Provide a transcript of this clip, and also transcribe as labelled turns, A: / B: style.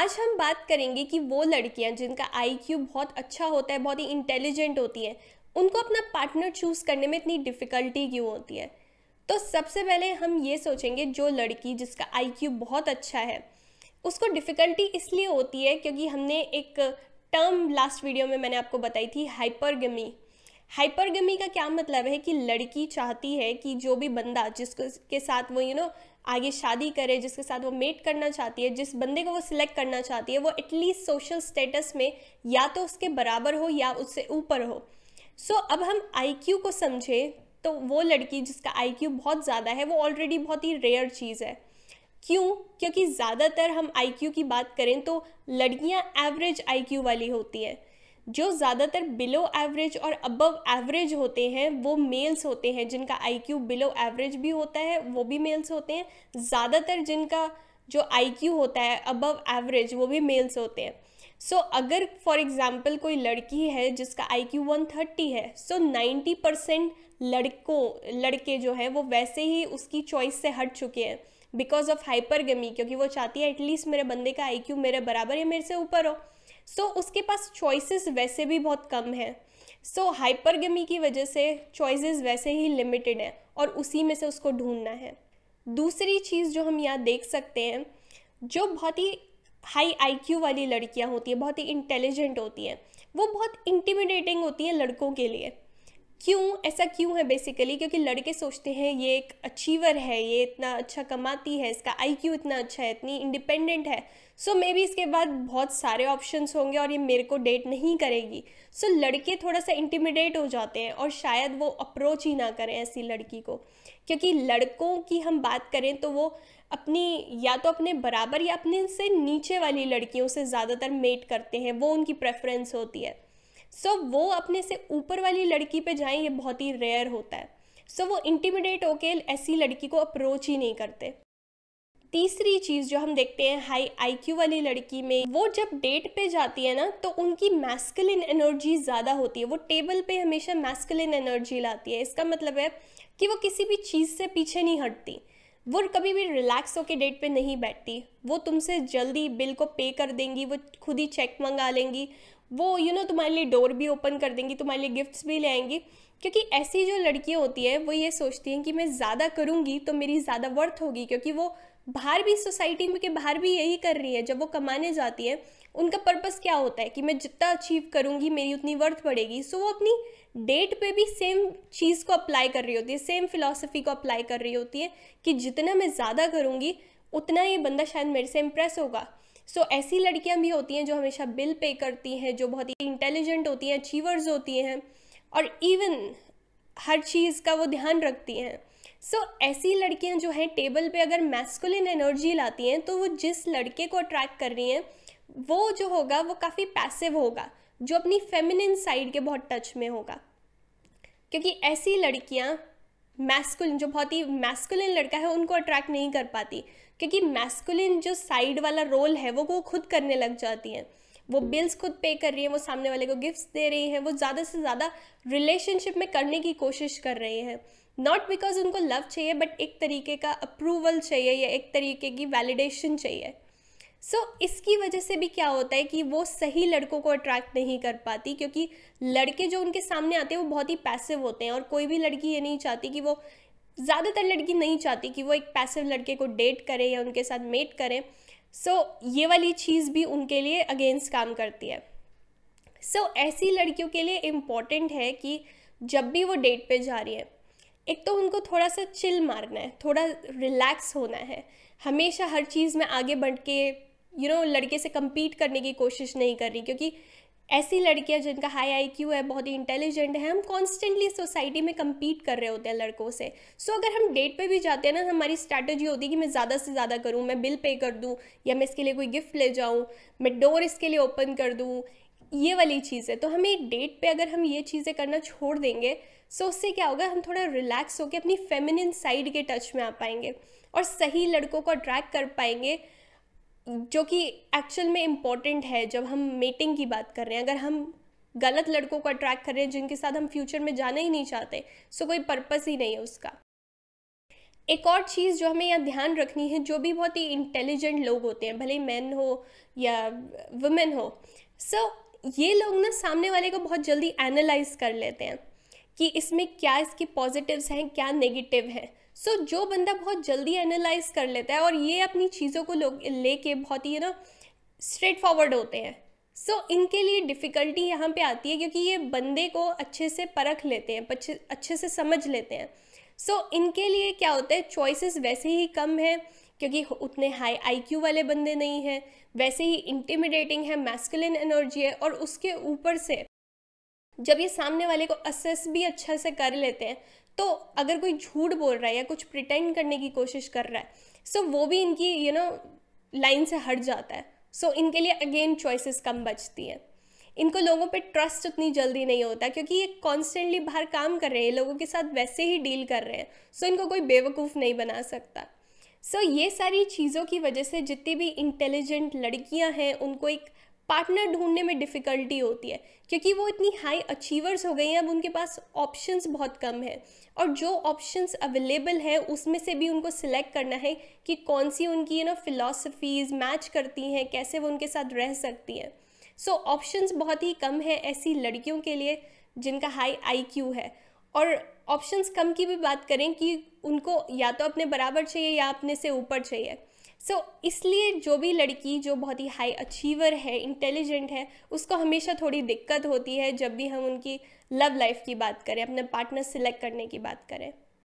A: आज हम बात करेंगे कि वो लड़कियाँ जिनका आईक्यू बहुत अच्छा होता है, बहुत ही इंटेलिजेंट होती हैं, उनको अपना पार्टनर चूज़ करने में इतनी डिफ़िकल्टी क्यों होती है? तो सबसे पहले हम ये सोचेंगे, जो लड़की जिसका आईक्यू बहुत अच्छा है, उसको डिफ़िकल्टी इसलिए होती है क्योंकि हमने एक टर्म लास्ट वीडियो में मैंने आपको बताई थी हाइपरगमी हाइपरगमी का क्या मतलब है कि लड़की चाहती है कि जो भी बंदा जिसको के साथ वो यू नो आगे शादी करे जिसके साथ वो मेट करना चाहती है जिस बंदे को वो सिलेक्ट करना चाहती है वो एटलीस्ट सोशल स्टेटस में या तो उसके बराबर हो या उससे ऊपर हो। सो so, अब हम आईक्यू को समझें तो वो लड़की जिसका आईक्यू बहुत ज़्यादा है वो ऑलरेडी बहुत ही रेयर चीज़ है। क्यों? क्योंकि ज़्यादातर हम आईक्यू की बात करें तो लड़कियाँ एवरेज आईक्यू वाली होती हैं। जो ज़्यादातर बिलो एवरेज और अबव एवरेज होते हैं वो मेल्स होते हैं जिनका आईक्यू बिलो एवरेज भी होता है वो भी मेल्स होते हैं। ज़्यादातर जिनका जो आईक्यू होता है अबव एवरेज वो भी मेल्स होते हैं। सो so, अगर फॉर एग्ज़ाम्पल कोई लड़की है जिसका आई क्यू वन थर्टी है सो नाइन्टी परसेंट लड़कों लड़के जो हैं वो वैसे ही उसकी चॉइस से हट चुके हैं। बिकॉज़ ऑफ़ हाइपरगमी क्योंकि वो चाहती है एटलीस्ट मेरे बंदे का आई क्यू मेरे बराबर या मेरे से ऊपर हो। सो so, उसके पास चॉइसेस वैसे भी बहुत कम है। सो so, हाइपरगमी की वजह से चॉइसेस वैसे ही लिमिटेड हैं और उसी में से उसको ढूंढना है। दूसरी चीज़ जो हम यहाँ देख सकते हैं जो बहुत ही हाई आईक्यू वाली लड़कियाँ होती हैं बहुत ही इंटेलिजेंट होती हैं वो बहुत इंटिमिडेटिंग होती हैं लड़कों के लिए। क्यों ऐसा क्यों है बेसिकली क्योंकि लड़के सोचते हैं ये एक अचीवर है ये इतना अच्छा कमाती है इसका आईक्यू इतना अच्छा है इतनी इंडिपेंडेंट है। सो मे बी इसके बाद बहुत सारे ऑप्शंस होंगे और ये मेरे को डेट नहीं करेगी। सो so, लड़के थोड़ा सा इंटिमिडेट हो जाते हैं और शायद वो अप्रोच ही ना करें ऐसी लड़की को। क्योंकि लड़कों की हम बात करें तो वो अपनी या तो अपने बराबर या अपने से नीचे वाली लड़कियों से ज़्यादातर मेट करते हैं वो उनकी प्रेफरेंस होती है। सो so, वो अपने से ऊपर वाली लड़की पे जाएँ ये बहुत ही रेयर होता है। सो so, वो इंटिमिडेट होके ऐसी लड़की को अप्रोच ही नहीं करते। तीसरी चीज़ जो हम देखते हैं हाई आईक्यू वाली लड़की में वो जब डेट पे जाती है ना तो उनकी मैस्कुलिन एनर्जी ज़्यादा होती है। वो टेबल पे हमेशा मैस्कुलिन एनर्जी लाती है। इसका मतलब है कि वो किसी भी चीज़ से पीछे नहीं हटती। वो कभी भी रिलैक्स होकर डेट पे नहीं बैठती। वो तुमसे जल्दी बिल को पे कर देंगी वो खुद ही चेक मंगा लेंगी। वो यू you नो know, तुम्हारे लिए डोर भी ओपन कर देंगी तुम्हारे लिए गिफ्ट्स भी ले आएँगी। क्योंकि ऐसी जो लड़कियाँ होती हैं वो ये सोचती हैं कि मैं ज़्यादा करूँगी तो मेरी ज़्यादा वर्थ होगी क्योंकि वो बाहर भी सोसाइटी में के बाहर भी यही कर रही है जब वो कमाने जाती है उनका पर्पस क्या होता है कि मैं जितना अचीव करूँगी मेरी उतनी वर्थ बढ़ेगी। सो so, वो अपनी डेट पे भी सेम चीज़ को अप्लाई कर रही होती है सेम फिलोसफी को अप्लाई कर रही होती है कि जितना मैं ज़्यादा करूँगी उतना ये बंदा शायद मेरे से इम्प्रेस होगा। सो so, ऐसी लड़कियाँ भी होती हैं जो हमेशा बिल पे करती हैं जो बहुत ही इंटेलिजेंट होती हैं अचीवर्स होती हैं और इवन हर चीज़ का वो ध्यान रखती हैं। सो so, ऐसी लड़कियाँ जो हैं टेबल पे अगर मैस्कुलिन एनर्जी लाती हैं तो वो जिस लड़के को अट्रैक्ट कर रही हैं वो जो होगा वो काफ़ी पैसिव होगा जो अपनी फेमिनिन साइड के बहुत टच में होगा। क्योंकि ऐसी लड़कियाँ मैस्कुलिन जो बहुत ही मैस्कुलिन लड़का है उनको अट्रैक्ट नहीं कर पाती। क्योंकि मैस्कुलिन जो साइड वाला रोल है वो वो खुद करने लग जाती हैं। वो बिल्स खुद पे कर रही हैं वो सामने वाले को गिफ्ट्स दे रही हैं वो ज़्यादा से ज़्यादा रिलेशनशिप में करने की कोशिश कर रही हैं। नॉट बिकॉज़ उनको लव चाहिए बट एक तरीके का अप्रूवल चाहिए या एक तरीके की वैलिडेशन चाहिए। सो so, इसकी वजह से भी क्या होता है कि वो सही लड़कों को अट्रैक्ट नहीं कर पाती क्योंकि लड़के जो उनके सामने आते हैं वो बहुत ही पैसिव होते हैं और कोई भी लड़की ये नहीं चाहती कि वो ज़्यादातर लड़की नहीं चाहती कि वो एक पैसिव लड़के को डेट करे या उनके साथ मेट करें। सो so, ये वाली चीज़ भी उनके लिए अगेंस्ट काम करती है। सो so, ऐसी लड़कियों के लिए इंपॉर्टेंट है कि जब भी वो डेट पे जा रही है एक तो उनको थोड़ा सा चिल मारना है थोड़ा रिलैक्स होना है। हमेशा हर चीज़ में आगे बढ़ के यू you नो know, लड़के से कम्पीट करने की कोशिश नहीं कर रही क्योंकि ऐसी लड़कियाँ जिनका हाई आई क्यू है बहुत ही इंटेलिजेंट है हम कॉन्स्टेंटली सोसाइटी में कम्पीट कर रहे होते हैं लड़कों से। सो so, अगर हम डेट पे भी जाते हैं ना हमारी स्ट्रैटेजी होती है कि मैं ज़्यादा से ज़्यादा करूँ मैं बिल पे कर दूँ या मैं इसके लिए कोई गिफ्ट ले जाऊँ मैं डोर इसके लिए ओपन कर दूँ ये वाली चीज़ है। तो हमें डेट पे अगर हम ये चीज़ें करना छोड़ देंगे सो उससे क्या होगा हम थोड़ा रिलैक्स होकर अपनी फेमिनिन साइड के टच में आ पाएँगे और सही लड़कों को अट्रैक्ट कर पाएँगे। जो कि एक्चुअल में इंपॉर्टेंट है जब हम मेटिंग की बात कर रहे हैं। अगर हम गलत लड़कों को अट्रैक्ट कर रहे हैं जिनके साथ हम फ्यूचर में जाना ही नहीं चाहते सो कोई पर्पस ही नहीं है उसका। एक और चीज़ जो हमें यहाँ ध्यान रखनी है जो भी बहुत ही इंटेलिजेंट लोग होते हैं भले मैन हो या वुमेन हो सो so, ये लोग ना सामने वाले को बहुत जल्दी एनालाइज कर लेते हैं कि इसमें क्या इसके पॉजिटिव्स हैं क्या नेगेटिव हैं। सो so, जो बंदा बहुत जल्दी एनालाइज कर लेता है और ये अपनी चीज़ों को लोग लेके बहुत ही ना स्ट्रेट फॉरवर्ड होते हैं। सो so, इनके लिए डिफ़िकल्टी यहाँ पे आती है क्योंकि ये बंदे को अच्छे से परख लेते हैं अच्छे से समझ लेते हैं। सो so, इनके लिए क्या होता है चॉइसेस वैसे ही कम है क्योंकि उतने हाई आईक्यू वाले बंदे नहीं हैं। वैसे ही इंटिमिडेटिंग है मैस्कुलिन एनर्जी है और उसके ऊपर से जब ये सामने वाले को असेस भी अच्छा से कर लेते हैं तो अगर कोई झूठ बोल रहा है या कुछ प्रिटेंड करने की कोशिश कर रहा है सो so वो भी इनकी यू नो लाइन से हट जाता है। सो so इनके लिए अगेन चॉइसेस कम बचती हैं। इनको लोगों पे ट्रस्ट उतनी जल्दी नहीं होता, क्योंकि ये कॉन्स्टेंटली बाहर काम कर रहे हैं, लोगों के साथ वैसे ही डील कर रहे हैं सो so इनको कोई बेवकूफ़ नहीं बना सकता। सो so ये सारी चीज़ों की वजह से जितनी भी इंटेलिजेंट लड़कियाँ हैं, उनको एक पार्टनर ढूँढने में डिफ़िकल्टी होती है क्योंकि वो इतनी हाई अचीवर्स हो गई हैं अब उनके पास ऑप्शंस बहुत कम है। और जो ऑप्शंस अवेलेबल है उसमें से भी उनको सिलेक्ट करना है कि कौन सी उनकी यू नो फिलासफीज़ मैच करती हैं कैसे वो उनके साथ रह सकती हैं। सो so, ऑप्शंस बहुत ही कम है ऐसी लड़कियों के लिए जिनका हाई आईक्यू है। और ऑप्शंस कम की भी बात करें कि उनको या तो अपने बराबर चाहिए या अपने से ऊपर चाहिए। सो so, इसलिए जो भी लड़की जो बहुत ही हाई अचीवर है इंटेलिजेंट है उसको हमेशा थोड़ी दिक्कत होती है जब भी हम उनकी लव लाइफ की बात करें अपने पार्टनर सिलेक्ट करने की बात करें।